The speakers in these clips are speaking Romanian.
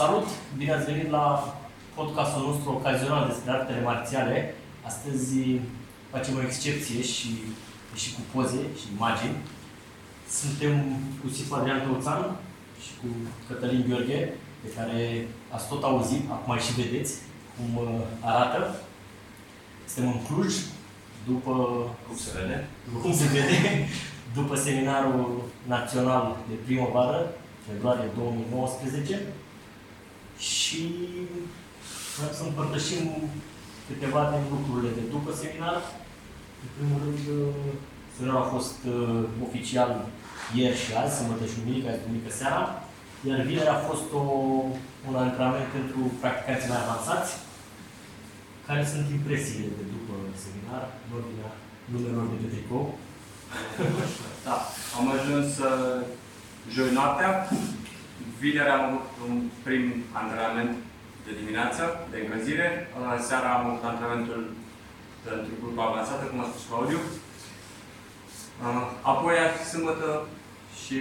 Salut! Bine ați venit la podcastul nostru ocazional despre artele marțiale. Astăzi facem o excepție și, și cu poze și imagini. Suntem cu Sifu Adrian Tăuțan și cu Cătălin Gheorghe, pe care ați tot auzit, acum și vedeți cum uh, arată. Suntem în Cluj, după... Cum se vede? După cum se vede, după seminarul național de primăvară, februarie 2019, și vrem să împărtășim câteva din lucrurile de după seminar. În primul rând, seminarul a fost uh, oficial ieri și azi, sâmbătă și duminică, azi duminică seara, iar vineri a fost o, un antrenament pentru practicanții mai avansați, care sunt impresiile de după seminar, în ordinea numelor de pe tricou? Da, am ajuns uh, joi noaptea. Vineri am avut un prim antrenament de dimineață, de încălzire. Uh, seara am avut antrenamentul pentru grupa avansată, cum a spus Claudiu. Uh, apoi, sâmbătă și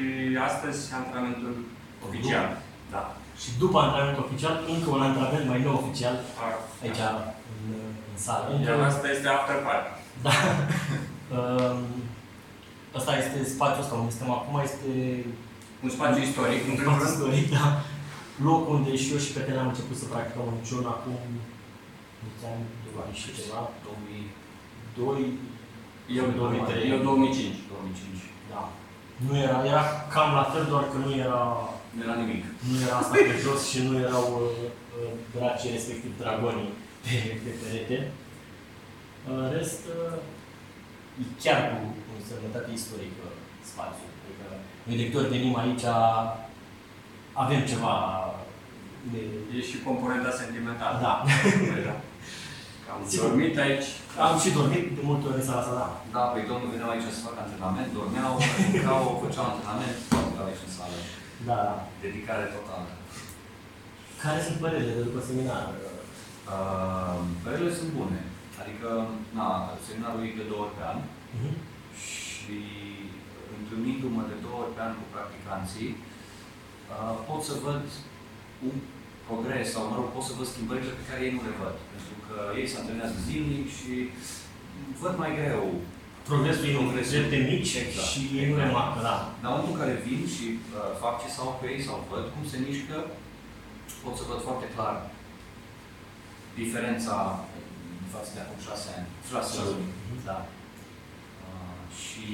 astăzi, antrenamentul oficial. Da. Și după antrenamentul oficial, încă un antrenament mai nou oficial, aici în, în sală. Iar asta este after party. Da. Um, Asta este spațiul ăsta unde suntem acum, este un spațiu istoric, un spațiu istoric, da. Locul unde și eu și pe care am început să practicăm un ciun acum mulți ani, doi ani și ceva, 2002, eu 2003, eu 2005. 2005. Da. Nu era, era cam la fel, doar că nu era nu era nimic. Nu era asta pe jos și nu erau uh, uh dracii, respectiv dragonii pe, pe perete. În rest, uh, e chiar cu însemnătate istorică spațiul. Adică noi de câte ori venim aici, avem ceva de... E și componenta sentimentală. Da. Am Sigur. dormit aici. Am și dormit de multe ori în sala asta, da. Da, păi domnul veneau aici să facă antrenament, dormeau, mâncau, făceau antrenament, toate aici în sală. Da, da. Dedicare totală. Care sunt părerile de după seminar? Uh, părerile sunt bune. Adică, na, seminarul e de două ori pe an uh-huh. Și întâlnindu-mă de două ori pe an cu practicanții, uh, pot să văd un progres sau, mă rog, pot să văd schimbările pe care ei nu le văd. Pentru că ei se antrenează zilnic și văd mai greu progresul e progresul de mici exact. și ei nu remarcă, da. Dar în momentul în care vin și uh, fac ce sau pe ei sau văd cum se mișcă, pot să văd foarte clar diferența față de acum șase ani, șase luni. Da. Uh, și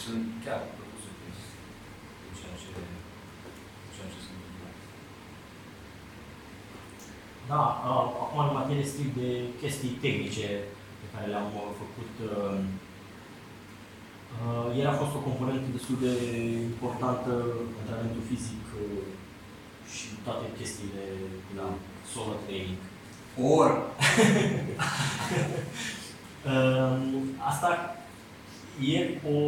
sunt chiar plăcut surprins de ceea ce, de ceea ce se întâmplă. Da, uh, acum în materie strict de chestii tehnice pe care le-am uh, făcut, uh, uh, el a fost o componentă destul de importantă, antrenamentul fizic uh, și toate chestiile la solo training. Or. Asta e o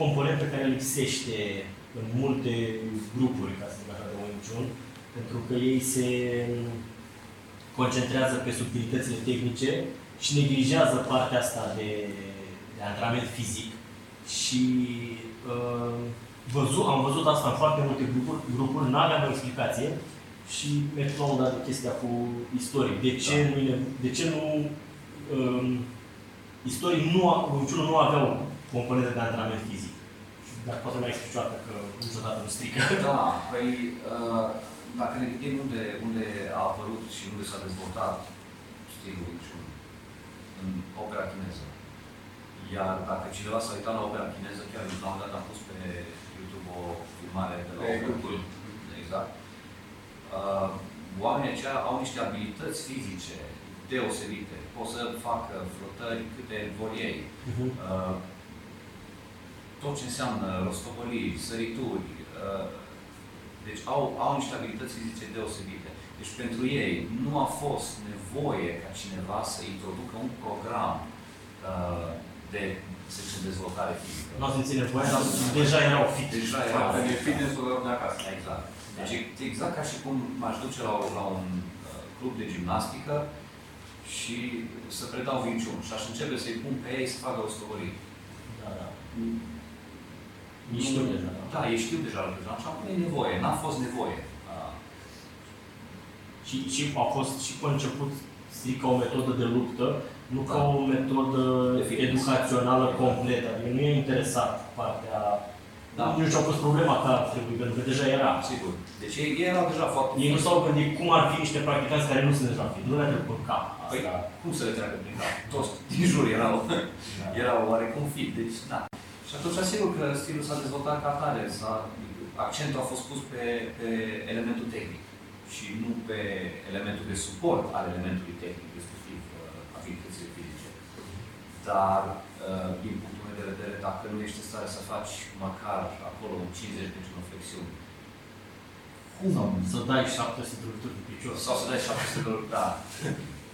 componentă care lipsește în multe grupuri, ca să zic așa, de Wing Chun, pentru că ei se concentrează pe subtilitățile tehnice și neglijează partea asta de, de antrenament fizic. Și uh, văzut, am văzut asta în foarte multe grupuri, grupuri nu aveam o explicație, și mergem la de chestia cu istoric. De ce da. nu, de ce nu um, istoric nu, niciunul nu aveau componente de antrenament fizic. Dar poate mai explici o dată că niciodată nu strică. Da, păi uh, dacă ne gândim unde, unde a apărut și unde s-a dezvoltat stilul Wing Chun, în opera chineză. Iar dacă cineva s-a uitat la opera chineză, chiar la un moment dat am pus pe YouTube o filmare de la Pe opera YouTube. Exact. Uh, oamenii aceia au niște abilități fizice deosebite. Pot să facă flotări câte vor ei. Mhm. Uh, tot ce înseamnă rostogoliri, sărituri, uh, deci au, au niște abilități fizice deosebite. Deci pentru ei nu a fost nevoie ca cineva să introducă un program uh, de, să zicem, dezvoltare fizică. Nu au simțit nevoia, dar deja erau fit. Deja Facă erau de fitness-ul lor de acasă. Exact. Deci exact ca și cum m-aș duce la, la un uh, club de gimnastică și să predau Wing Chun și aș începe să-i pun pe ei să facă rostogoliri. Da, da. Nici știu deja. da. Da, ei știu deja lucrurile așa, nu e nevoie, n-a fost nevoie. Uh, Și, și a fost și pe început strict ca o metodă de luptă, nu ca Da. o metodă De fitness. educațională completă. Adică nu e interesat partea... Da. Nu și-au pus problema că ar trebui, pentru că deja era. Sigur. Deci ei, ei erau deja foarte... Ei nu s-au gândit cum ar fi niște practicanți care nu sunt deja fit. Nu le trecut în cap. Păi, Asta. cum să le treacă prin cap? Toți din jur erau, erau oarecum fit, deci da. Și atunci, sigur că stilul s-a dezvoltat ca atare, s-a, accentul a fost pus pe, pe elementul tehnic și nu pe elementul de suport al elementului tehnic, respectiv uh, abilitățile fizice. Dar, uh, din punctul meu de vedere, dacă nu ești în stare să faci măcar acolo un 50 de genuflexiuni, cum Sau să dai 700 de lovituri pe picior. sau să dai 700 de lor, da.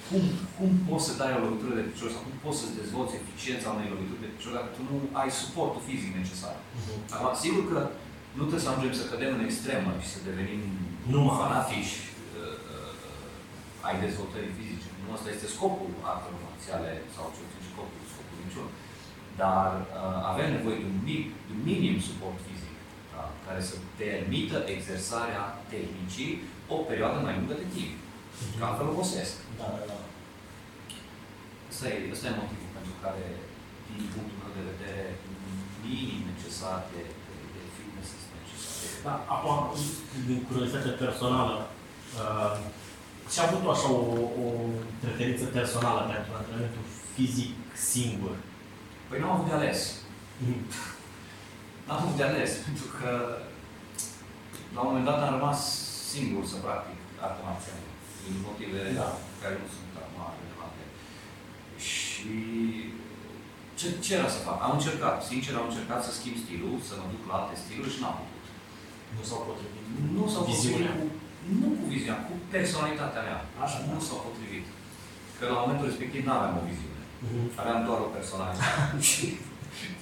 Cum, cum poți să dai o lovitură de picior sau cum poți să dezvolți eficiența unei lovituri de picior dacă tu nu ai suportul fizic necesar? Mhm. Acum, sigur că nu trebuie să ajungem să cădem în extremă și să devenim Numai. fanatici uh, uh, ai dezvoltării fizice. Nu ăsta este scopul artelor marțiale sau ce puțin scopul, scopul niciun. Dar uh, avem nevoie de un, mic, de un minim suport fizic da, care să permită exersarea tehnicii o perioadă mai lungă de timp. Că altfel obosesc. Da, da, da. Ăsta e, ăsta e motivul pentru care, din punctul meu de vedere, un minim necesar de, de, de fitness este necesar. Da, acum, din curiozitate personală, uh, și am avut așa o, o preferință personală pentru antrenamentul fizic singur. Păi nu am avut de ales. Mhm. N-am avut de ales, pentru că la un moment dat am rămas singur să practic arte marțiale, din motive Da. care nu sunt acum relevante. Și ce, ce era să fac? Am încercat, sincer, am încercat să schimb stilul, să mă duc la alte stiluri și n-am putut. Nu s-au potrivit. Nu s-au Viziunea. potrivit cu, nu cu viziunea, cu personalitatea mea. Așa, nu s-au potrivit. Că la momentul respectiv nu aveam o viziune. Mhm. Aveam doar o personalitate. și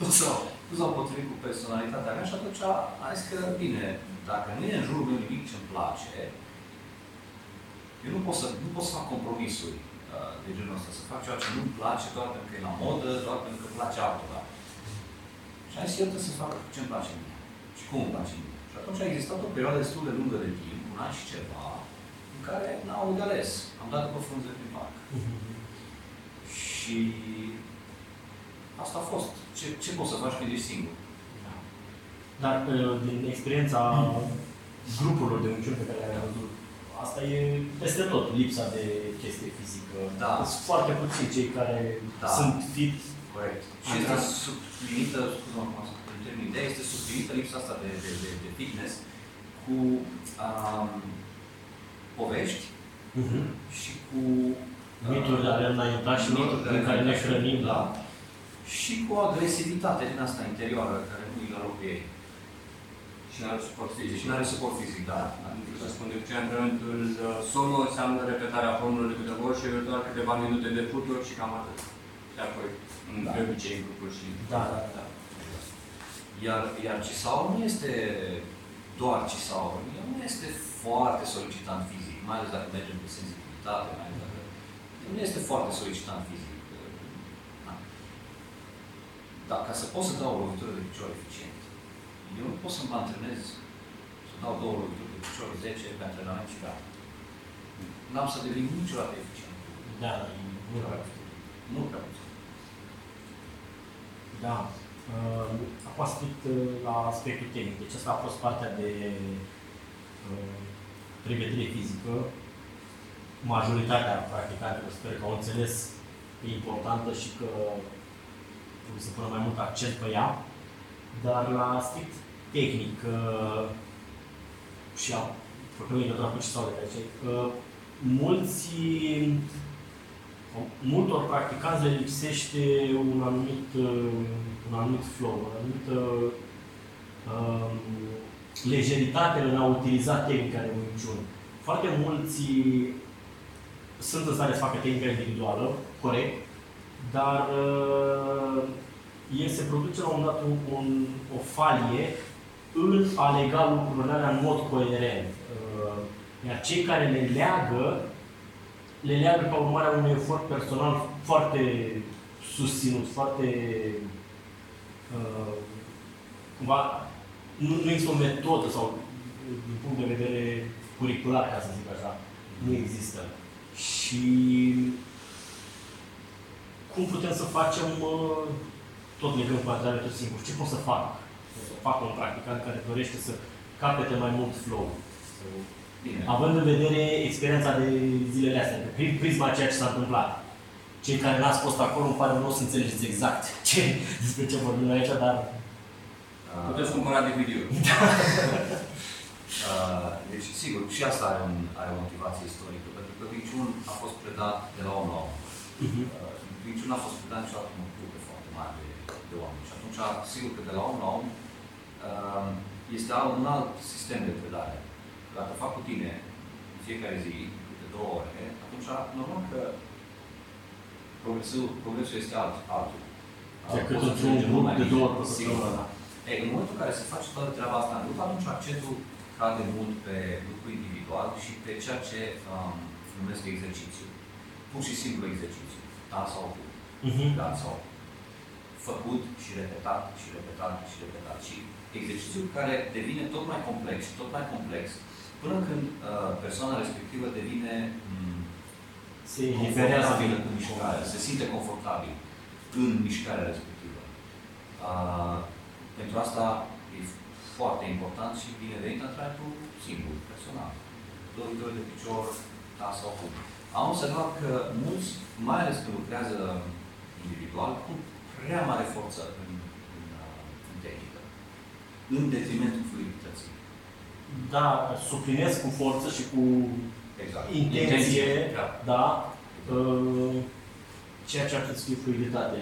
nu s-au, nu s-au potrivit cu personalitatea mea și atunci am zis că, bine, dacă nu e în jurul meu nimic ce-mi place, eu nu pot să, nu pot să fac compromisuri uh, de genul ăsta, să fac ceva ce nu-mi place doar pentru că e la modă, doar pentru că îmi place altora. Și am zis, eu trebuie să fac ce-mi place mie și cum îmi place mie. Și atunci a existat o perioadă destul de lungă de timp, un an și ceva, în care n-am avut de ales. Am dat după frunze prin parc. Mhm. Și asta a fost. Ce, ce poți să faci când ești singur? Da. Dar uh, din experiența grupurilor de munciuni pe care le-am văzut, asta e peste tot, lipsa de chestie fizică. Da. Sunt foarte puțini cei care Da. sunt fit. Corect. Și Antrenat. este suplinită, scuză-mă cum am spus în termen, ideea este suplinită lipsa asta de, de, de, de fitness cu um, povești Mhm. și cu Mituri ale înaintașilor mituri de în care ne înaintași, hrănim, da. da. Și cu o agresivitate din asta interioară care nu e la locul ei. Și nu are suport fizic. Și nu are suport fizic, da. Adică să spun de ce antrenamentul uh, solo înseamnă repetarea formulului de câteva ori și eventual câteva minute de futuri și cam atât. Și apoi, în Da. de obicei, în grupuri și... Da, da, da. Iar, iar Cisaur nu este doar Cisaur. El nu este foarte solicitant fizic, mai ales dacă mergem pe sensibilitate, mai ales dacă... El nu este foarte solicitant fizic. Da. Dar ca să pot să dau o lovitură de picior eficient, eu nu pot să mă antrenez să dau două lovituri de picior 10 pe antrenament și gata. N-am să devin niciodată eficient. Da, da, e Nu mult prea prea puțin. Nu prea puțin. Da. Uh, acum strict uh, la aspectul tehnic. Deci asta a fost partea de uh, pregătire fizică. Majoritatea practicanților sper că au înțeles că e importantă și că trebuie să pună mai mult accent pe ea. Dar la strict tehnic uh, și a făcând legătura cu ce s-au de aici, uh, mulți multor practicanți le lipsește un anumit, uh, un anumit flow, o anumită uh, lejeritate în a utiliza tehnica de Wing Foarte mulți sunt în stare să facă tehnica individuală, corect, dar uh, el se produce la un moment dat un, un, o falie în a lega lucrurile alea în mod coerent. Uh, iar cei care le leagă le leagă ca urmare a unui efort personal foarte susținut, foarte uh, cumva, nu, nu există o metodă sau din punct de vedere curricular, ca să zic așa, nu există. Și cum putem să facem uh, tot legăm cu antrenamentul singur? Ce pot să fac? Să fac un practicant care dorește să capete mai mult flow, să Bine. Având în vedere experiența de zilele astea, prin prisma ceea ce s-a întâmplat. Cei care n-ați fost acolo, îmi pare nu o să înțelegeți exact ce, despre ce vorbim aici, dar... Uh, Puteți cumpăra de video. uh, deci, sigur, și asta are, un, are o motivație istorică, pentru că Viciun a fost predat de la om la om. Uh-huh. Uh, Viciun a fost predat niciodată în grupe foarte mare de, de oameni. Și atunci, sigur că de la om la om uh, este un alt sistem de predare dacă fac cu tine în fiecare zi, de două ore, atunci normal că progresul, progresul este alt, altul. Decât într-un grup de două ori pe săptămână. Da. Ei, în momentul în care se face toată treaba asta în grup, atunci accentul cade mult pe lucru individual și pe ceea ce um, numesc exercițiu. Pur și simplu exercițiu. Da sau nu. Uh-huh. Da sau Făcut și repetat și repetat și repetat. Și exercițiul care devine tot mai complex și tot mai complex până când uh, persoana respectivă devine mm, se eliberează din mișcare, se simte confortabil în mișcarea respectivă. Uh, pentru asta e foarte important și binevenit antrenamentul singur, personal. Doritori de picior, da sau cum. Am observat că mulți, mai ales când lucrează individual, cu prea mare forță în, în, în tehnică, în detrimentul fluidității da, suplinez cu forță și cu exact. intenție, intenție da, da uh, ceea ce ar trebui să fie fluiditate.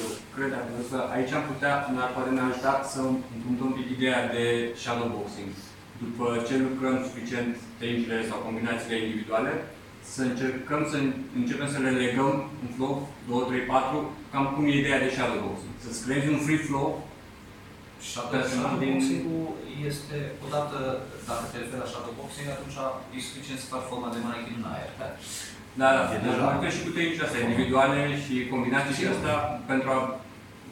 Eu cred că aici am putea, ne-ar poate ne ajuta să împrumutăm un pic ideea de shadowboxing. După ce lucrăm suficient tehnicile sau combinațiile individuale, să încercăm să începem să le legăm în flow 2, 3, 4, cam cum e ideea de shadowboxing. Să-ți creezi un free flow Shadowboxing-ul este, odată, dacă te referi la shadowboxing, atunci e suficient să faci forma de manichin în aer. Da, da, da. Deci, și cu tehnici astea individuale și combinații și asta pentru a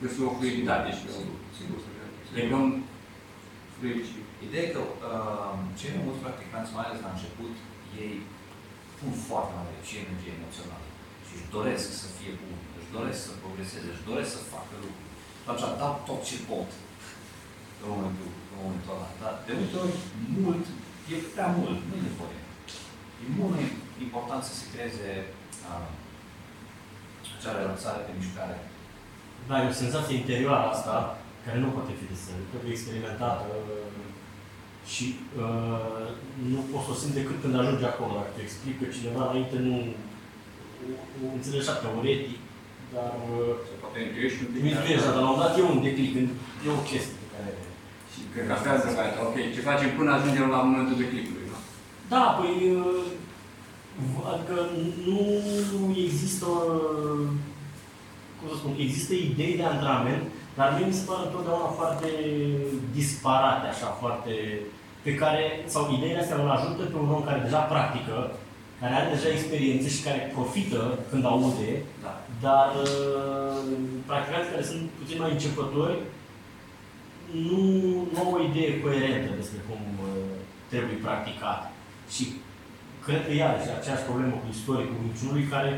găsi o fluiditate și sigur, legăm fluid și... Ideea e că uh, cei mai mulți practicanți, mai ales la început, ei pun foarte mare și energie emoțională și își doresc să fie bun, își doresc să progreseze, își doresc să facă lucruri. Atunci dau tot ce pot în momentul, în momentul ăla. Dar de multe ori, mult, e prea mult, nu e nevoie. E mult mai important să se creeze uh, acea relaxare pe mișcare. Da, e o senzație interioară asta, care nu poate fi desărit, trebuie experimentată și uh, nu poți să o simți decât când ajungi acolo. Dacă te explică cineva înainte, nu o înțelegi așa teoretic, dar... Uh, poate intuiești un pic. Intuiești, dar la un moment dat e un declic, e o chestie pe care și cred că asta e ok, ce facem până ajungem la momentul de clipului, nu? Da, păi, uh, adică nu există, cum să spun, există idei de antrenament, dar mie mi se pare întotdeauna foarte disparate, așa, foarte, pe care, sau ideile astea îl ajută pe un om care deja practică, care are deja experiență și care profită când aude, da. dar uh, practicanții care sunt puțin mai începători, nu, nu au o idee coerentă despre cum uh, trebuie practicat. Și cred că iarăși aceeași problemă cu istoricul minciunului care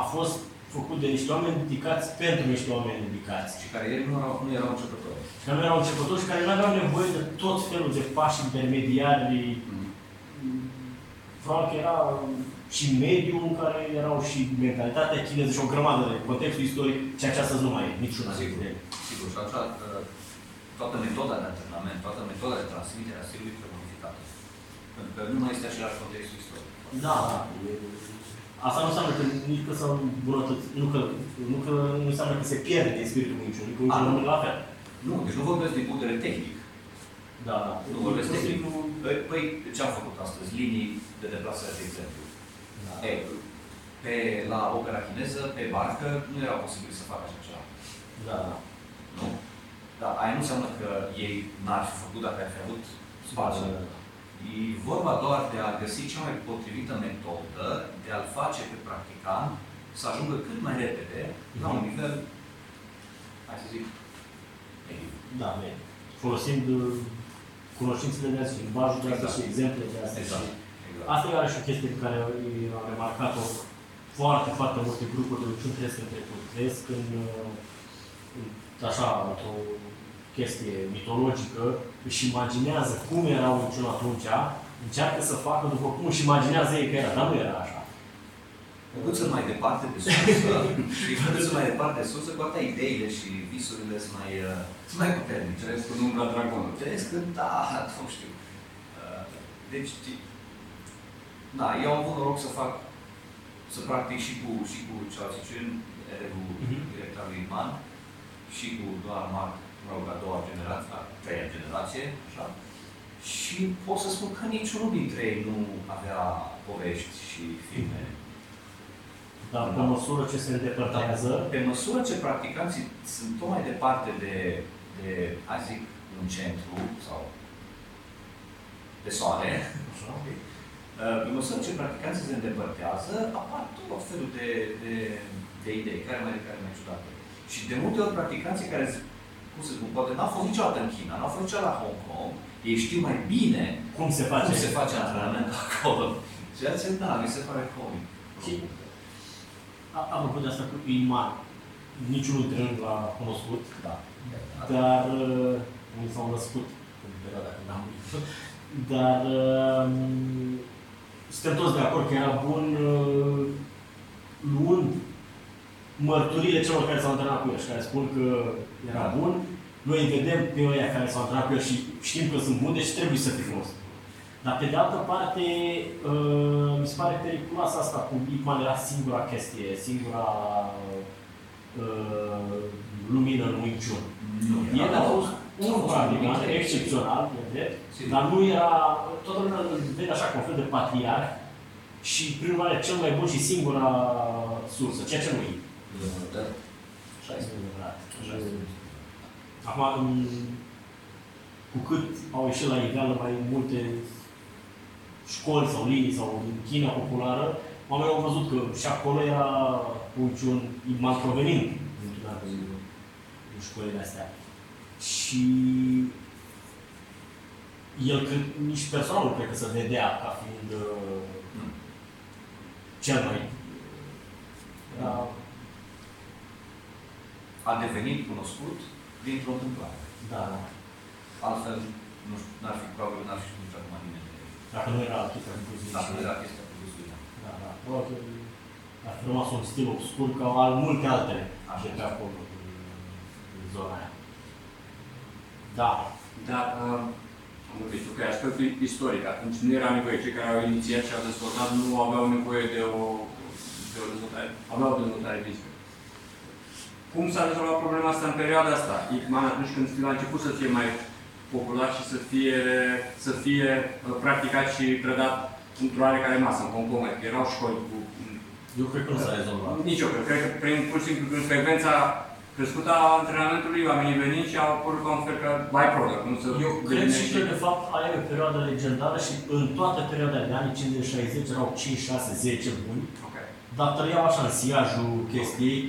a fost făcut de niște oameni dedicați pentru niște oameni dedicați. Și care ei nu erau, nu erau începători. Și care nu erau începători și care nu aveau nevoie de tot felul de pași intermediari. Probabil că era și mediul în care erau și mentalitatea chineză și o grămadă de contextul istoric, ceea ce astăzi nu mai e niciuna Sigur. dintre ele. Sigur, și așa, uh, toată metoda de antrenament, toată metoda de transmitere a stilului trebuie modificată. Pentru că nu mai este același contextul istoric. Da, da. e- Asta nu înseamnă că nici că s-au îmbunătățit, nu că, nu că nu înseamnă că se pierde din spiritul minciunii, că Ah, minciunii nu. rămân la fel. Nu, deci nu vorbesc din punct de vedere tehnic. Da, da. Nu vorbesc Pur și tehnic. simplu- Păi, Păi, ce am făcut astăzi? Linii de deplasare, de exemplu. Da. Ei, pe, la opera chineză, pe barcă, nu era posibil să facă așa ceva. Da, da. Nu? Dar aia nu înseamnă că ei n-ar fi făcut dacă ar fi avut spațiu. E vorba doar de a găsi cea mai potrivită metodă de a-l face pe practicant să ajungă cât mai repede la un nivel, hai să zic, mediu. Da, bine. Folosind uh, cunoștințele de azi, limbajul de astăzi și exemple de astăzi. Exact. Și exact. Asta e iarăși o chestie pe care am remarcat-o foarte, foarte multe grupuri de Luciun trăiesc în trecut. Trăiesc în, uh, în așa, într-o chestie mitologică, își imaginează cum erau Luciun atunci, încearcă să facă după cum își imaginează ei că era, dar nu era așa. Puțin mai departe de sursă, și puțin mai departe de sursă, cu atâta ideile și visurile sunt mai, uh, sunt mai puternice. Trăiesc în umbra dragonului. Trăiesc în, da, nu știu. Uh, Deci, da, eu am avut noroc să fac, să practic și cu, și cu Charles Cin, elevul Mhm. direct al lui Iman, și cu doar Marc, mă rog, a doua generație, a treia generație, așa. Și pot să spun că niciunul dintre ei nu avea povești și filme. Dar pe măsură ce se îndepărtează, Pe măsură ce practicanții sunt tot mai departe de, de hai să zic, un centru sau de soare, așa, Uh, Pe măsură ce practicanții se îndepărtează, apar tot felul de, de, de idei, care mai care mai ciudate. Și de multe ori practicanții care, zic, cum să spun, poate n-au fost niciodată în China, n-au fost niciodată la Hong Kong, ei știu mai bine cum se face? cum se face antrenamentul acolo. Ceea ce, da, mi se pare comic. Și, a- apropo de asta cu Iman, niciunul dintre noi nu l-a cunoscut, Da. dar uh, unii s-au născut în perioada când am murit. Dar uh, suntem toți de acord că era bun uh, luând mărturile celor care s-au antrenat cu el și care spun că era Da. bun, noi îi vedem pe ăia care s-au antrenat cu el și știm că sunt buni, deci trebuie să fie frumos. Dar pe de altă parte, uh, mi se pare periculoasă asta cu Ipman era singura chestie, singura uh, lumină în Wing Chun. Nu, El a fost un fost practicant un excepțional, e drept, Sigur. dar nu era, toată lumea îl vede așa ca un fel de patriarh și prin urmare cel mai bun și singura sursă, ceea ce nu e. Da. Așa este. Nu e adevărat. Așa este. Acum, în- cu cât au ieșit la iveală mai multe școli sau linii sau în China populară, oamenii au văzut că și acolo era un iman provenind dintr-una din, din școlile astea. Și el cred, nici personal nu cred că se vedea ca fiind uh, Nu. cel mai... Era, A devenit cunoscut dintr-o întâmplare. da, Altfel, nu știu, n-ar fi, probabil n-ar fi știut acum nimeni. de- dacă nu era chestia cu Dacă nu era chestia cu Bruce Da, da. Probabil ar fi rămas un stil obscur ca al multe altele Așa de pe este. acolo, din, din zona aia. Da. Dar, uh, am vorbit tu că e aspectul istoric. Atunci nu era nevoie. Cei care au inițiat și au dezvoltat nu aveau nevoie de o, de o dezvoltare, aveau o dezvoltare fizică. Cum s-a rezolvat problema asta în perioada asta? Ipman atunci când a început să fie mai popular și să fie, să fie uh, practicat și predat într-o oarecare masă, în Hong Kong, adică erau școli cu Eu cred că nu s-a rezolvat. nici eu, cred că prin, pur și simplu prin frecvența crescută a antrenamentului, oamenii venind și au apărut ca un fel ca byproduct, nu să Eu cred și că, de fapt, aia e o perioadă legendară și în toată perioada de anii 50-60 erau 5, 6, 10 buni, Ok. dar trăiau așa în siajul chestiei.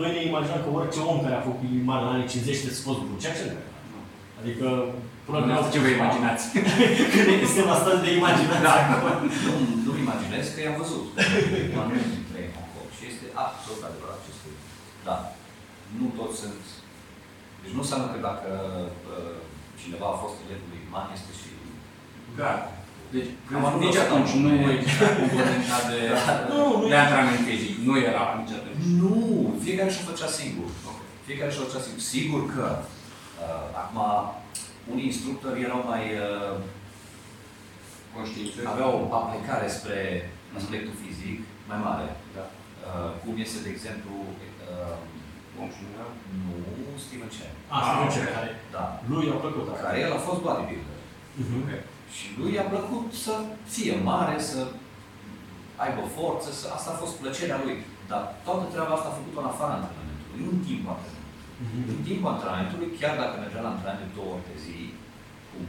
Noi ne imaginăm că orice om care a făcut mare în anii 50 trebuie să fost bun, ceea ce nu era. Adică, Nu știu ce vă imaginați. Când este la stadiu de imaginație. Da. Nu, nu imaginez că i-am văzut. Oameni dintre ei în Hong Kong. Și Și este absolut adevărat ce spui. Da. Nu toți sunt... Deci nu înseamnă că dacă uh, cineva a fost elevul lui Iman, este și... Da. Deci, Cam anul nici ăsta, atunci nu? nu exista componenta de, Nu, nu de antrenament fizic. Nu era nici atunci. Nu! Fiecare și-o făcea singur. Fiecare și-o făcea singur. Sigur că uh, acum unii instructori erau mai... Uh, Conștiință. aveau o aplicare spre aspectul fizic mai mare. Da. Uh, cum este, de exemplu, uh, Om și nu era. nu Steven Chen, Asta Ah, e ce ok. care da, lui a plăcut asta. care el a fost bodybuilder. Mhm. Ok. Și lui i-a plăcut să fie mare, să aibă forță, să... asta a fost plăcerea lui. Dar toată treaba asta a făcut-o în afara antrenamentului, nu în timpul antrenamentului. Mhm. În timpul antrenamentului, chiar dacă mergea la antrenament două ori pe zi, cum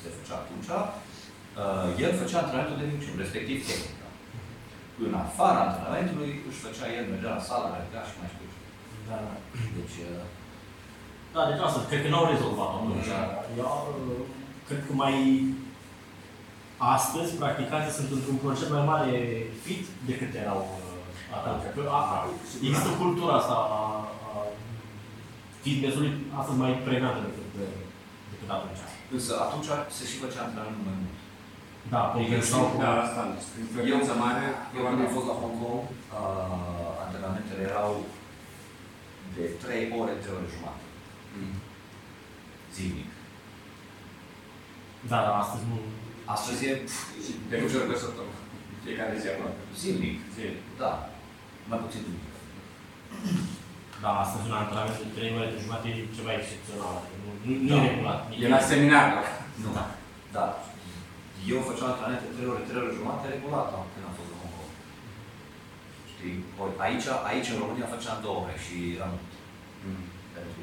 se făcea atunci, uh, el făcea antrenamentul de minciun, respectiv tehnica. În afara antrenamentului își făcea el, mergea la sală, mergea și mai știu ce. Da, da. Deci, uh, Da, deci asta, cred că n-au rezolvat atunci. Da. Eu, uh, cred că mai astăzi practicanții sunt într-un procent mai mare fit decât erau uh, atunci. Că a, a, există cultura asta a, a fitness-ului astăzi mai pregnantă decât, decât atunci. însă atunci se și făcea antrenamentul mai mult. Da, compensau cu... Da, asta am zis. Prin frecvență mare, Eu când am fost la Hong Kong, uh, antrenamentele erau de 3 ore, 3 ore jumătate, Mm. zilnic. Da, dar astăzi nu... Astăzi e pf, Și de multe ori pe săptămână. Fiecare zi aproape. zilnic, Zilnic. da, mai puțin zilnic. Da, astăzi un antrenament de 3 ore de jumătate e ceva excepțional. adică Nu, nu, nu Da. e regulat. E la seminar, da. Nu, Da. da. Eu făceam antrenamente 3 ore, 3 ore jumătate regulat am- când am fost la Hong Kong. Știi? Ori aici, aici în România făceam 2 ore și eram Mm. pentru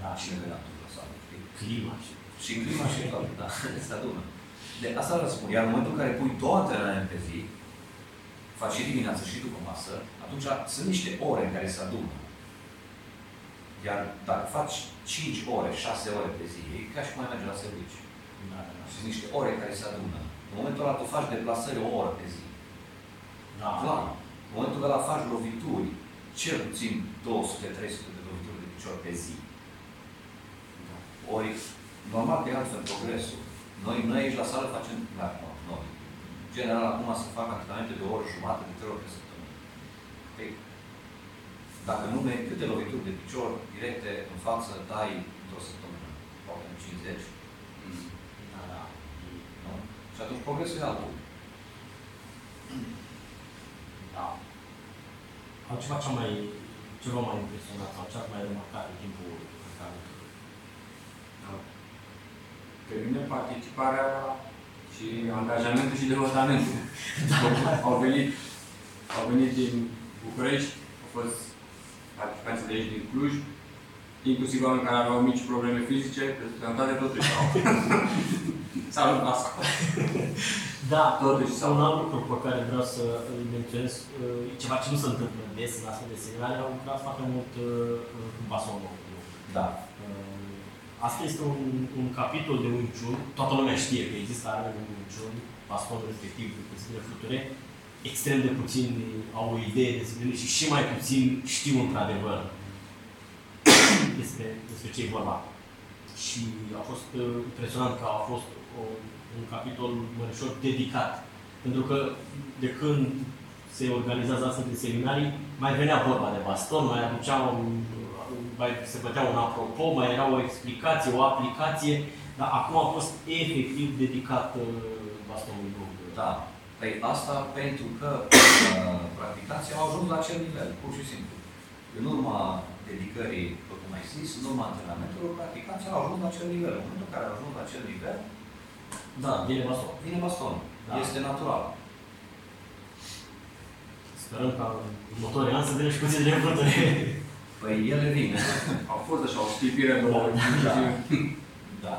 Da, și cine venea tot la sală, știi? clima și... Și în clima și toate, da, se adună. De asta vă spun, iar în momentul în care pui două antrenamente pe zi, faci și dimineața și după masă, atunci sunt niște ore în care se adună. Iar dacă faci 5 ore, 6 ore pe zi, e ca și cum ai merge la serviciu. Da, da, Și sunt niște ore care se adună. În momentul ăla tu faci deplasări o oră pe zi. da. Clar. În momentul ăla faci lovituri, cel puțin 200-300 de lovituri de picior pe zi. Ori, normal că e altfel progresul. Noi, noi aici la sală facem, da, nu, noi, în general acum se fac antrenamente de o oră jumătate, de trei ori pe săptămână. Păi, dacă nu mergi câte lovituri de picior directe în față dai într-o săptămână, poate în 50, Mm. Da, da. nu? Și atunci progresul e altul. Da. Altceva ce mai, ceva mai impresionat sau ce ați mai remarcat în timpul antrenamentului? Da. Pe mine participarea și angajamentul și devotamentul. au venit, au venit din București, au fost participanți de aici din Cluj, inclusiv oameni care aveau mici probleme fizice, reprezentate totuși au. Salut, Vasco! Da, Totuși, sau- un alt lucru pe care vreau să îl menționez, uh, e ceva ce nu se întâmplă des în astfel de seminare, au lucrat foarte mult uh, cu basonul. Da. Uh, Asta este un, un capitol de unciun, toată lumea știe că există arme de unciun, bastonul respectiv, de fluture, extrem de puțini au o idee despre ele și și mai puțin știu într-adevăr despre, despre ce e vorba. Și a fost uh, impresionant că a fost o, un capitol mărișor dedicat. Pentru că de când se organizează astfel de seminarii, mai venea vorba de baston, mai aduceau, mai se bătea un apropo, mai era o explicație, o aplicație, dar acum a fost efectiv dedicat uh, bastonului lung. Da. Păi asta pentru că uh, practicanții au ajuns la acel nivel, pur și simplu. În urma dedicării, după cum ai zis, în urma antrenamentelor, practicanții au ajuns la acel nivel. În momentul în care au ajuns la acel nivel, Da, vine baston. vine baston. Da. Este natural. Sperăm ca în următorii ani să vedem și puțin de fluturi. Păi ele vin. Au fost așa o stipire de Da, o da. da.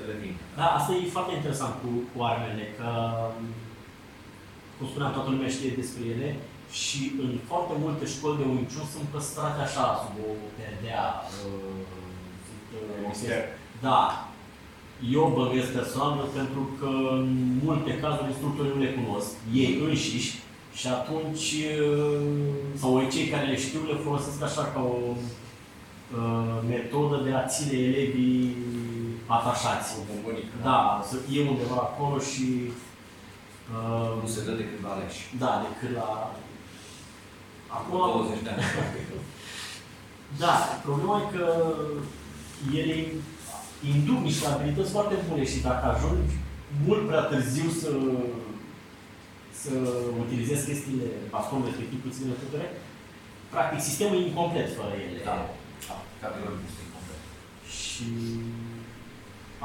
Ele vin. Da, asta e foarte interesant cu, cu armele, că, cum spuneam, toată lumea știe despre ele și în foarte multe școli de Wing Chun sunt păstrate așa, sub o perdea. Uh, sunt, uh, Mister. Da. Eu bănuiesc personal pentru că în multe cazuri instructorii nu le cunosc, ei înșiși, Și atunci, uh, sau cei care le știu, le folosesc așa ca o uh, metodă de a ține elevii atașați. O bombonică. Da, să fie undeva acolo și uh, Nu se dă decât la aleși. da, decât la... Acum, 20 de ani. da, problema e că ele induc niște abilități foarte bune și dacă ajungi mult prea târziu să, să utilizezi chestiile, bastonul respectiv cu ține putere, practic sistemul e incomplet fără ele. Da. Da, categoric este incomplet. Și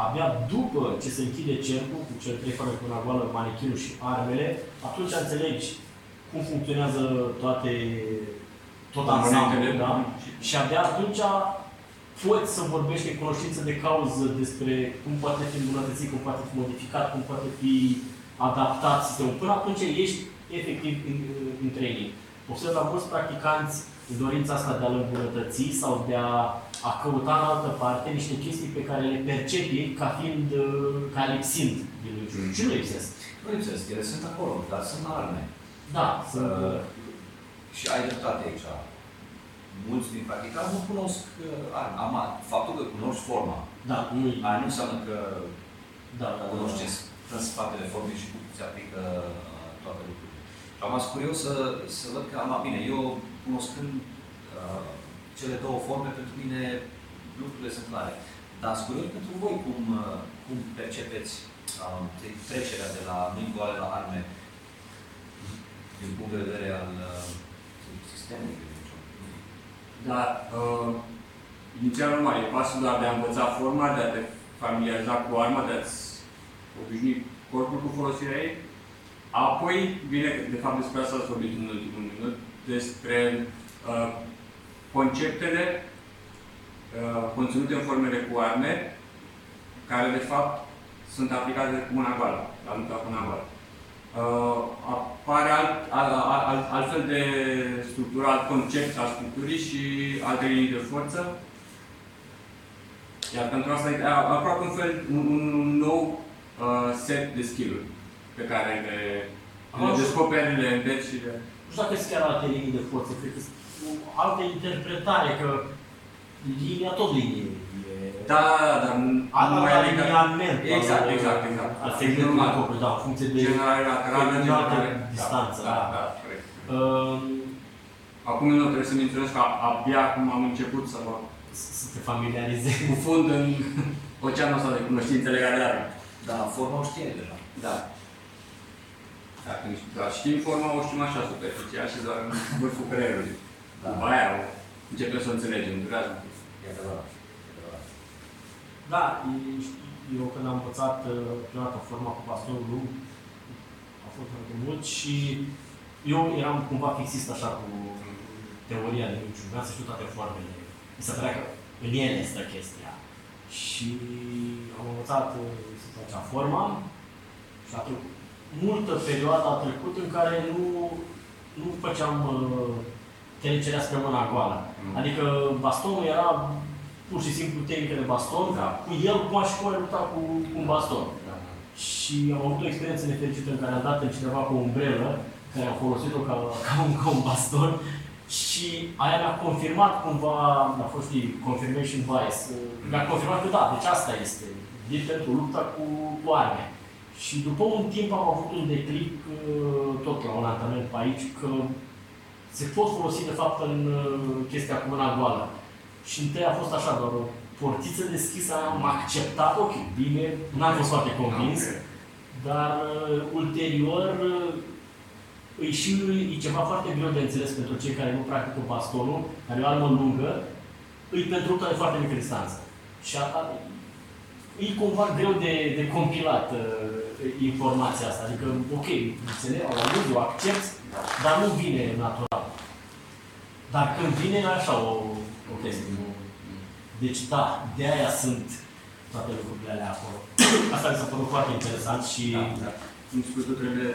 abia după ce se închide cercul cu cele trei fără până goală, manichinul și armele, atunci înțelegi cum funcționează toate, tot ansamblul, Componentele. da? Și abia atunci poți să vorbești de cunoștință de cauză despre cum poate fi îmbunătățit, cum poate fi modificat, cum poate fi adaptat sistemul. Până atunci ești efectiv în, în training. Observ la mulți practicanți dorința asta de a-l îmbunătăți sau de a, a căuta în altă parte niște chestii pe care le percepi ca fiind, uh, ca lipsind din lui. Mm. Și nu lipsesc. Nu lipsesc, ele sunt acolo, dar sunt arme. Da, sunt, Uh, și ai dreptate aici. Mulți din practicanți nu cunosc uh, arme. Am, faptul că cunoști forma, da, nu aia nu înseamnă că da, da, cunoști da. ce stă în spatele formei și cum se aplică uh, toate lucrurile. Și am fost curios să, să văd că, am bine, eu cunoscând uh, cele două forme, pentru mine lucrurile sunt clare. Dar sunt curios pentru voi cum, uh, cum percepeți uh, trecerea de la mâini goale la arme din punct de vedere al uh, sistemului. de exemplu. Dar uh, inițial normal, e pasul doar de a învăța forma, de a te familiariza cu arma, de a-ți obișnui corpul cu folosirea ei. Apoi vine, de fapt despre asta ați vorbit în ultimul minut, despre uh, conceptele uh, conținute în formele cu arme, care de fapt sunt aplicate cu mâna goală, la lupta cu mâna goală. Uh, apare alt, al, al, al, altfel de structură, alt concept al structurii și alte linii de forță. Iar pentru asta e a- aproape un fel, un, un, un nou uh, set de skill-uri pe care le, le Am descoperi, le înveți și le... Nu știu dacă sunt chiar alte linii de forță, cred că sunt o altă interpretare, că linia tot linie e. Da, da, da, dar nu Alt nu mai adică... alineament. Exact, al- exact, exact. Al segmentului Normal. corpului, da, în funcție de... Generare laterală, de altă generare... distanță, Da, da. da, corect. Um, Acum eu trebuie să menționez că abia acum am început să mă să să te familiarizezi. cufund în oceanul ăsta de cunoștințe legate de arme. Da, forma o știe deja. Da. Dacă doar știm forma, o știm așa superficial și doar în vârful creierului. Da. După aia o începem să o înțelegem, durează un pic. E adevărat. E adevărat. Da, e- eu când am învățat uh, prima dată forma cu bastonul lung, a fost foarte mult și eu eram cumva fixist așa cu teoria de niciun, vreau să știu toate formele. Mi se părea că în ele stă chestia. Și am învățat uh, să facea forma și a trecut multă perioadă a trecut în care nu, nu făceam uh, trecerea spre mâna goală. Mm. Adică bastonul era pur și simplu tehnică de baston, Da. cu el cum aș fi lupta cu, cu un baston. Da. Și am avut o experiență nefericită în care am dat în cineva cu o umbrelă, care am folosit-o ca, ca, un, ca un baston, și aia mi-a confirmat cumva, a fost știi, confirmation bias, mi-a confirmat că da, deci asta este, e pentru lupta cu, cu arme. Și după un timp am avut un declic, uh, tot la un antrenament pe aici, că se pot folosi de fapt în uh, chestia cu mâna goală. Și întâi a fost așa, doar o portiță deschisă, am acceptat, ok, bine, n-am fost foarte convins, Ok. dar uh, ulterior uh, e și e ceva foarte greu de înțeles pentru cei care nu practică bastonul, care e o armă lungă, e pentru lupta de foarte mică distanță. Și a, a, e cumva greu de, de compilat uh, informația asta. Adică, ok, înțeleg, o aud, o accept, dar nu vine natural. Dar când vine, e așa o, o chestie. Deci, da, de aia sunt toate lucrurile alea acolo. Asta mi s-a părut foarte interesant și... Da, da. Cum spui tu, trebuie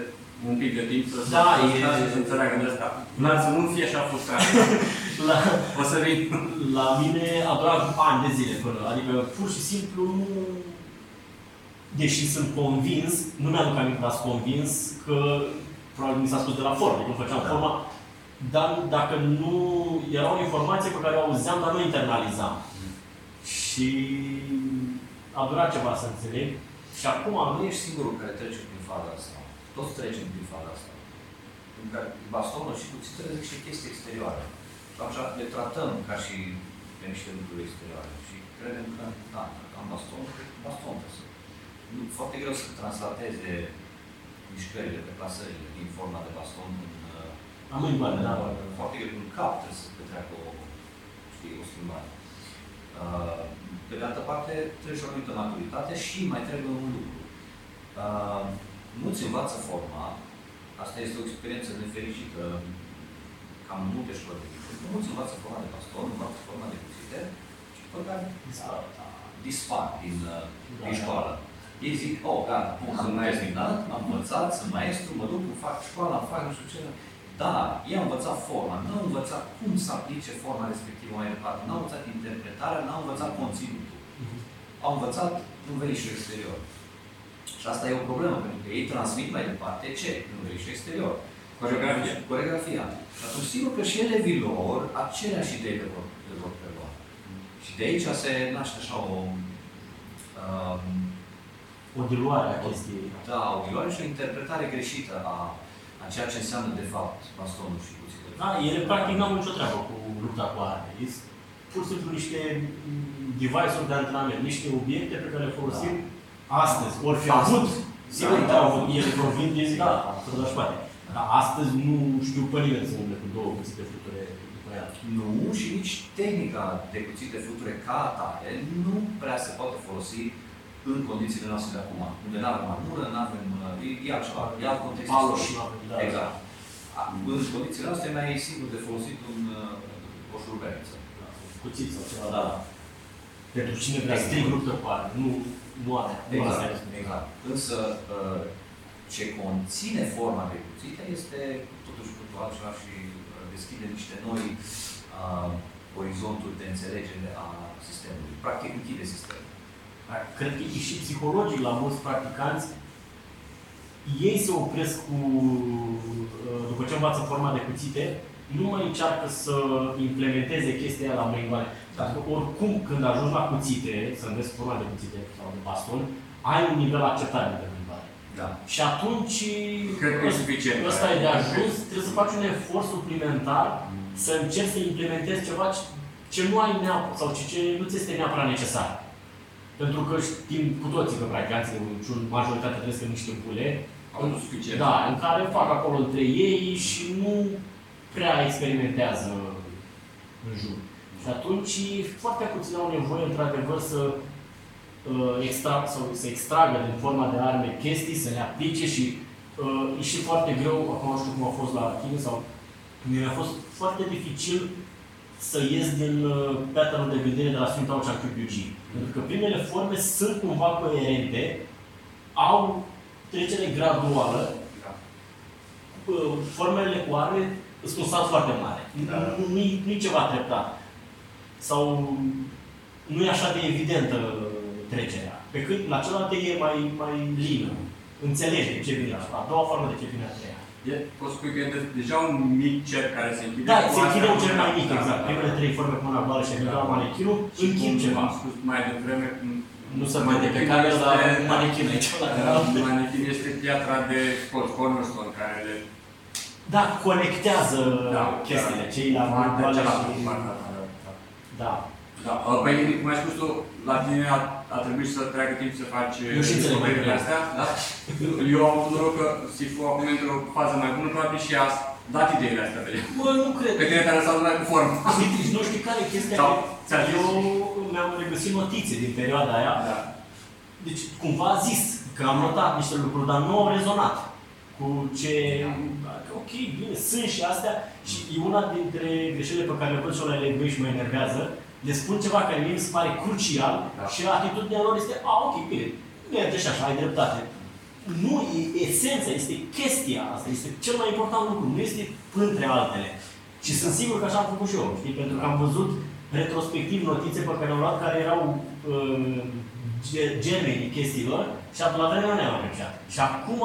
un pic de timp să Da, să, e- să, să înțeleagă de asta. Dar să nu fie așa frustrat. La, o să vin. la mine a durat ani de zile până, adică pur și simplu nu... Deși sunt convins, nu mi-aduc aminte, dar sunt convins că probabil mi s-a spus de la formă, când făceam Da. forma, dar dacă nu, era o informație pe care o auzeam, dar nu internalizam. Și a durat ceva să înțeleg. Și acum Nu ești singurul care trece prin faza asta. Toți trecem prin faza asta. În care bastonul și cuțitele zic și chestii exterioare. Și așa le tratăm ca și pe niște lucruri exterioare. Și credem că, da, dacă am baston, cred că baston trebuie să... Nu, foarte greu să translateze mișcările, deplasările din forma de baston în, uh, am mâini da. foarte greu în cap trebuie să petreacă o, știi, o schimbare. Uh, Pe de altă parte, trebuie și o anumită maturitate și mai trebuie un lucru. Uh, Nu-ți învață forma, asta este o experiență nefericită, cam în multe școli de liceu. Nu-ți învață forma de pastor, învață forma de cuțite și după care Dispar. da, dispar din, uh, din Da, școală. Ei zic, oh, gata, bun, Am sunt terminat, am învățat, sunt maestru, mă duc, îmi fac școala, îmi fac nu știu ce. Dar ei au învățat forma, nu au învățat cum să aplice forma respectivă mai departe, nu au învățat interpretarea, nu au învățat conținutul. Mhm. Au învățat un verișul exterior. Și asta e o problemă, pentru că ei transmit mai departe ce? Un verișul exterior. Coreografie. Coreografia. Și atunci, sigur că și elevii lor aceleași idei le vor, le vor prelua. Și de aici se naște așa o, um, O diluare a chestiei. da, o iloare și o interpretare greșită a, a ceea ce înseamnă de fapt bastonul și cuțitul. Da, ele practic n-au nicio treabă cu lupta cu arme. Este pur și simplu niște mm, device-uri de antrenament, niște obiecte pe care le folosim astăzi. Ori fi avut, sigur Da, că da. au avut, ele provin din, Sigur. da, să dați poate. Dar astăzi nu știu pe nimeni să umble cu două cuțite fluture după ea. Nu, și nici tehnica de cuțite fluture ca atare nu prea se poate folosi în condițiile noastre de acum. Unde nu avem armură, nu avem, e, e altceva, e alt context Palos istoric. și nu avem, da. Exact. A- În condițiile noastre e mai sigur de folosit un, uh, o șurubelniță. Da, Cuțit sau ceva, Da. da. Pentru cine vrea strict luptă cu arme, nu, nu are. Nu asta Exact, este. exact. Însă, uh, ce conține forma de cuțite este totuși cu totul altceva și uh, deschide niște noi uh, orizonturi de înțelegere a sistemului. Practic închide sistemul. Dar Cred că e și psihologic la mulți practicanți. Ei se opresc cu, uh, după ce învață forma de cuțite, nu mai încearcă să implementeze chestia aia la mâingoare. Pentru că oricum, când ajungi la cuțite, să înveți forma de cuțite sau de baston, ai un nivel acceptabil de mâingoare. Da. Și atunci, Cred că e suficient. ăsta e de ajuns, trebuie să faci un efort suplimentar să încerci să implementezi ceva ce, ce nu ai neapărat, sau ce, ce nu ți este neapărat necesar. Pentru că știm cu toții că practicanții, și majoritatea trăiesc în niște cule, Au nu suficient. da, în care fac acolo între ei și nu prea experimentează în jur. Și atunci foarte puțin au nevoie, într-adevăr, să uh, extrag, sau să extragă din forma de arme chestii, să le aplice și uh, e și foarte greu, acum nu știu cum a fost la tine sau mi-a fost foarte dificil să ies din uh, pattern de gândire de la Sfânta Ocea QPG. Pentru că primele forme sunt cumva coerente, au trecere graduală, Da. uh, formele cu arme sunt un salt foarte mare. Da. Nu, nu, nu e ceva treptat. Sau nu e așa de evidentă trecerea. Pe cât la celelalte e mai, mai lină. Înțelegi de ce vine a doua formă de ce vine a treia. E, poți spui că e de, deja un mic cerc care se închide. Da, cu se închide astea. un cer mai mic, Da, exact. da, Primele da. trei forme cu mâna goală și Da. da. manechinul, Și închid cum ceva. am spus mai devreme, Nu se vede pe care la este- manechin aici. Da, Manechin este piatra de Scott Cornerstone care le Da, conectează chestiile, cei la mâna Partea goală cealaltă, și... partea cealaltă. Da. Da, uh, păi, cum ai spus tu, la tine a, a trebuit să treacă timp să faci Eu și înțeleg mai descoperirile bine. astea, da? Eu am avut noroc că Sifu acum într-o fază mai bună, probabil și a dat ideile astea de Bă, nu cred. Pe tine te-a lăsat numai cu formă. Deci nu știi care e chestia? Sau ți-a zis? Eu mi-am regăsit notițe din perioada aia. Da. Deci cumva a zis că am notat niște lucruri, dar nu au rezonat cu ce... Ok, bine, sunt și astea și e una dintre greșelile pe care le văd și eu la elevi și mă enervează. Le spun ceva care mie mi se pare crucial Da. și atitudinea lor este, a, ok, bine, merge și așa, ai dreptate. Nu, e esența, este chestia asta, este cel mai important lucru, nu este între altele. Și sunt sigur că așa am făcut și eu, știi? Pentru că am văzut retrospectiv notițe pe care le-am luat care erau uh, ge- germenii chestiilor și atunci la vremea nu ne-am apreciat. Și acum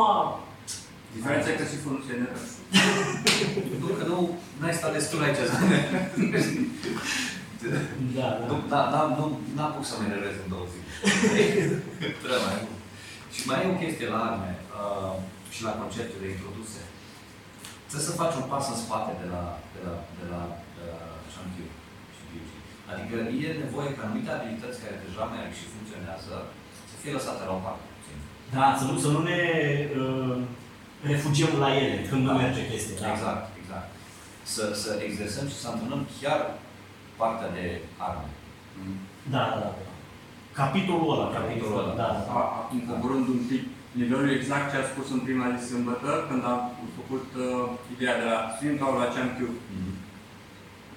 Diferența e că sifonul nu se enervează. Nu, că nu, n-ai stat destul aici. Da, Nu, da. da, da, nu, n-am pus să mă enervez în două zile. Trebuie mai mult. Și mai e o chestie la arme uh, și la conceptele introduse. Trebuie să faci un pas în spate de la, de la, de la uh, Shankiu și Ryuji. Adică e nevoie ca anumite abilități care deja merg și funcționează să fie lăsate la o parte. puțin. Da, să nu, să nu ne uh, refugiem la ele când nu Da. merge chestia. Da. Exact, exact. Să, să exersăm și să antrenăm chiar partea de arme. Da, da, da. Capitolul ăla. Capitolul ăla. Da, da. A- Acum, coborând un pic nivelul exact ce a spus în prima zi sâmbătă, când am făcut uh, ideea de la Swing Dao la Champion Mhm.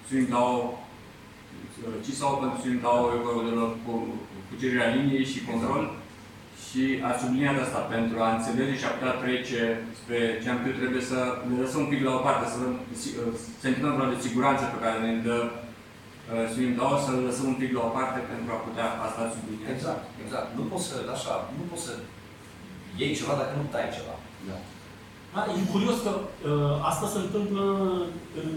Swing Dao, uh, ci sau pentru Swing Dao e vorba de la cu- cucerirea liniei și control. Și a subliniat asta, pentru a înțelege și a putea trece spre Champion trebuie să ne lăsăm un pic la o parte, să dăm si- uh, sentimentul ăla de siguranță pe care ne dă uh, Swing Dao, să îl lăsăm un pic la o parte pentru a putea asta sublinia. Exact, exact. Nu poți să, așa, nu poți să iei ceva dacă nu tai ceva. Da. Da, e curios că uh, asta se întâmplă în,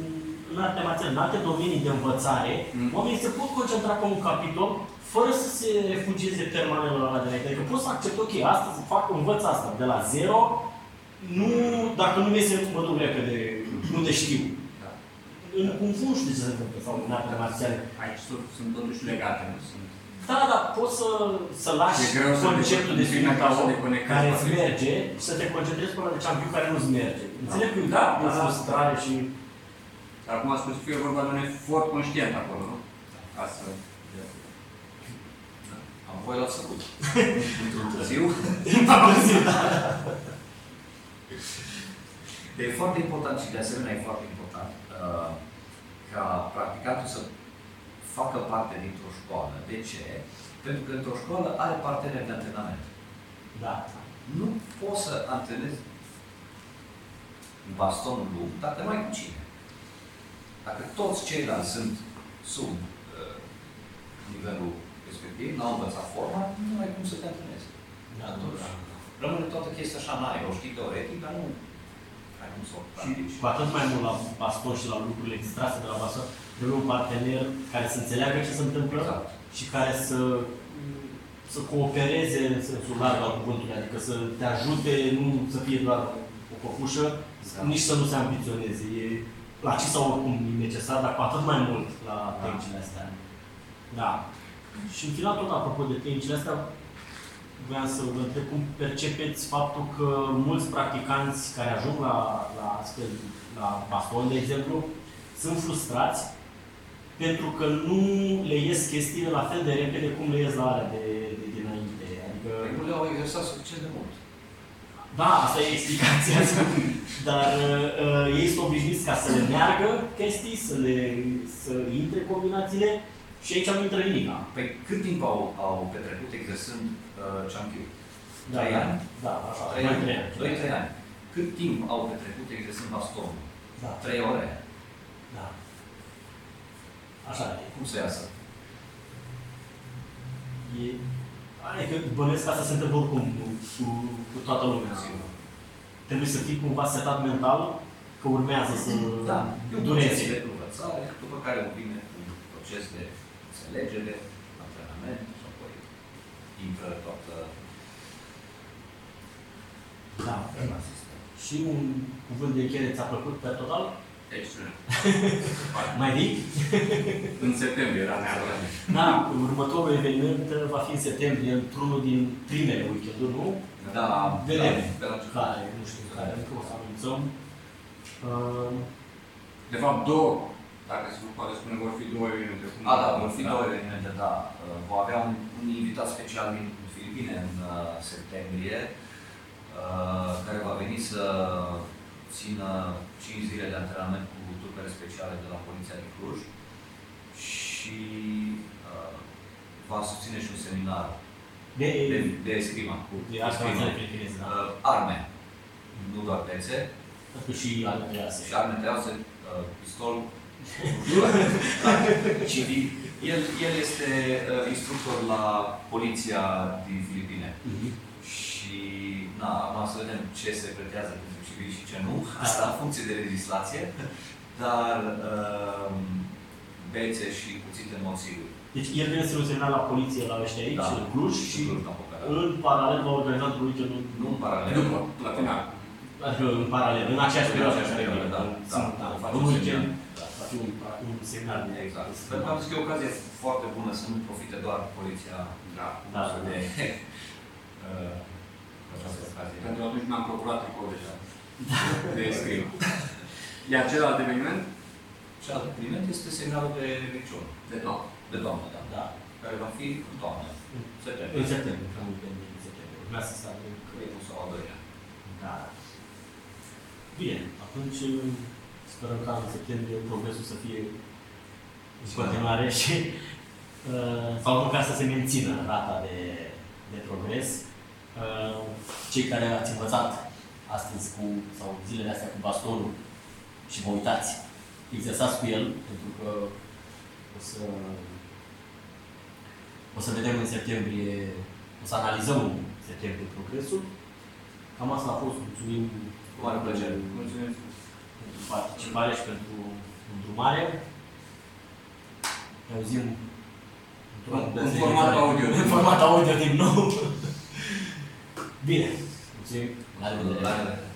în arte marțiale, în alte domenii de învățare. Mm. Oamenii se pot concentra pe un capitol fără să se refugieze permanent la ăla de înainte. Adică pot să accept, ok, astăzi fac, învăț asta de la zero, nu, dacă nu mi-e mă duc repede, unde știu. Da. În Kung Fu nu știu ce se întâmplă, sau în arte marțiale. Aici sunt, sunt totuși legate, nu sunt. Da, da, poți să, să lași E greu să conceptul te- de e film greu ca să om te conectezi care cu îți asta. merge și să te concentrezi pe ăla de champion care nu-ți merge. Înțeleg că e Da, da, da, da. frustrare și... Dar acum a spus că e vorba de un efort conștient acolo, nu? Ca să... Am voie la săcut. Într-un târziu. E foarte important și de asemenea e foarte important uh, ca practicantul să facă parte dintr-o școală. De ce? Pentru că într-o școală are parteneri de antrenament. Da. Nu poți să antrenezi bastonul lung dacă nu ai cu cine. Dacă toți ceilalți sunt sub uh, nivelul respectiv, n-au învățat forma, nu ai cum să te antrenezi. Da, Atunci, da. rămâne toată chestia așa în aer, o știi teoretic, dar nu ai cum să o Și practici. cu atât mai mult la baston și la lucrurile distrase de la baston, trebuie un partener care să înțeleagă ce se întâmplă Exact. și care să, să coopereze în sensul larg al cuvântului, adică să te ajute, nu să fie doar o păpușă, Exact. nici să nu se ambiționeze. E la ce sau oricum e necesar, dar cu atât mai mult la Da. tehnicile astea. Da. Și în final, tot apropo de tehnicile astea, vreau să vă întreb cum percepeți faptul că mulți practicanți care ajung la, la astfel, la baston, de exemplu, sunt frustrați pentru că nu le ies chestiile la fel de repede cum le ies la alea de, de dinainte. Adică, Nu le-au exersat suficient de mult. da, asta e explicația. Dar uh, ei sunt obișnuiți ca să le meargă chestii, să le să intre combinațiile și aici nu intră nimic. Păi cât timp au, au petrecut exersând uh, Champion? Da, Trei da, ani? Da, așa. Trei mai ani. trei ani. Doi, trei ani. Cât timp au petrecut exersând bastonul? Da, Trei ore. da. Așa e. Cum să iasă? E, adică bănuiesc că asta se întâmplă oricum cu, cu, cu toată lumea. Sigur. Trebuie să fii cumva setat mental că urmează să Da, e un proces dureze. de învățare, după care vine un proces de înțelegere, antrenament și apoi intră toată Da. tema sistem. Și un cuvânt de încheiere ți-a plăcut pe total? Excelent. Mai zi? În septembrie era neapărat. Da, următorul eveniment va fi în septembrie, într-unul din primele weekenduri, nu? Da, Vedem. da, pe la început. Care, nu știu care, încă o să anunțăm. Uh, De fapt, două, dacă se poate spune, vor fi două evenimente. A, da, vor fi două evenimente, da. Uh, Va avea un, un invitat special din Filipine în uh, septembrie, uh, care va veni să țină 5 zile de antrenament cu trupele speciale de la Poliția din Cluj și uh, va susține și un seminar de, de, de escrima. Cu de asta escrima. înțeleg pe chineză, da. Uh, arme, nu doar pețe, Pentru și alte trease. și arme trease, uh, pistol, civil. El, el este uh, instructor la poliția din Filipine Mhm. și și na, acum să vedem ce se pretează pentru civil și ce nu, asta în funcție de legislație, dar uh, bețe și cuțite în mod sigur. Deci el vine să se semnal la poliție la ăștia aici, Da. în Cluj, și Cluj, la Pocara. în paralel va organiza un weekend Nu în paralel. După, la final. Adică în paralel, în aceeași În perioadă. aceeași perioadă, da. Da, Da, da, face un un weekend, seminar. da, va fi un, un seminar. de- Exact. Pentru că am zis că e o ocazie foarte bună să nu profite doar poliția Da. Da, să da. de uh, această ocazie. Pentru că atunci mi-am procurat tricou deja. De scrim. Iar celălalt eveniment? Celălalt eveniment este seminarul de Crăciun, De tot. de toamnă, da, Da. care va fi în toamnă, În septembrie, septembrie, cam weekend din septembrie. Urmează să avem primul sau al doilea. Da. Bine, atunci sperăm ca în septembrie progresul să fie în continuare și uh, sau măcar să se mențină rata de, de progres. Uh, Cei care ați învățat astăzi cu, sau zilele astea cu bastonul și vă uitați, exersați cu el, pentru că o să, o să vedem în septembrie, o să analizăm în septembrie progresul. Cam asta a fost. Mulțumim Cu mare plăcere. Mulțumim. Pentru participare și pentru îndrumare. Ne auzim într-un În- de în zi format viitoare. audio. În format audio din nou. Bine. Mulțumim. La revedere. La revedere.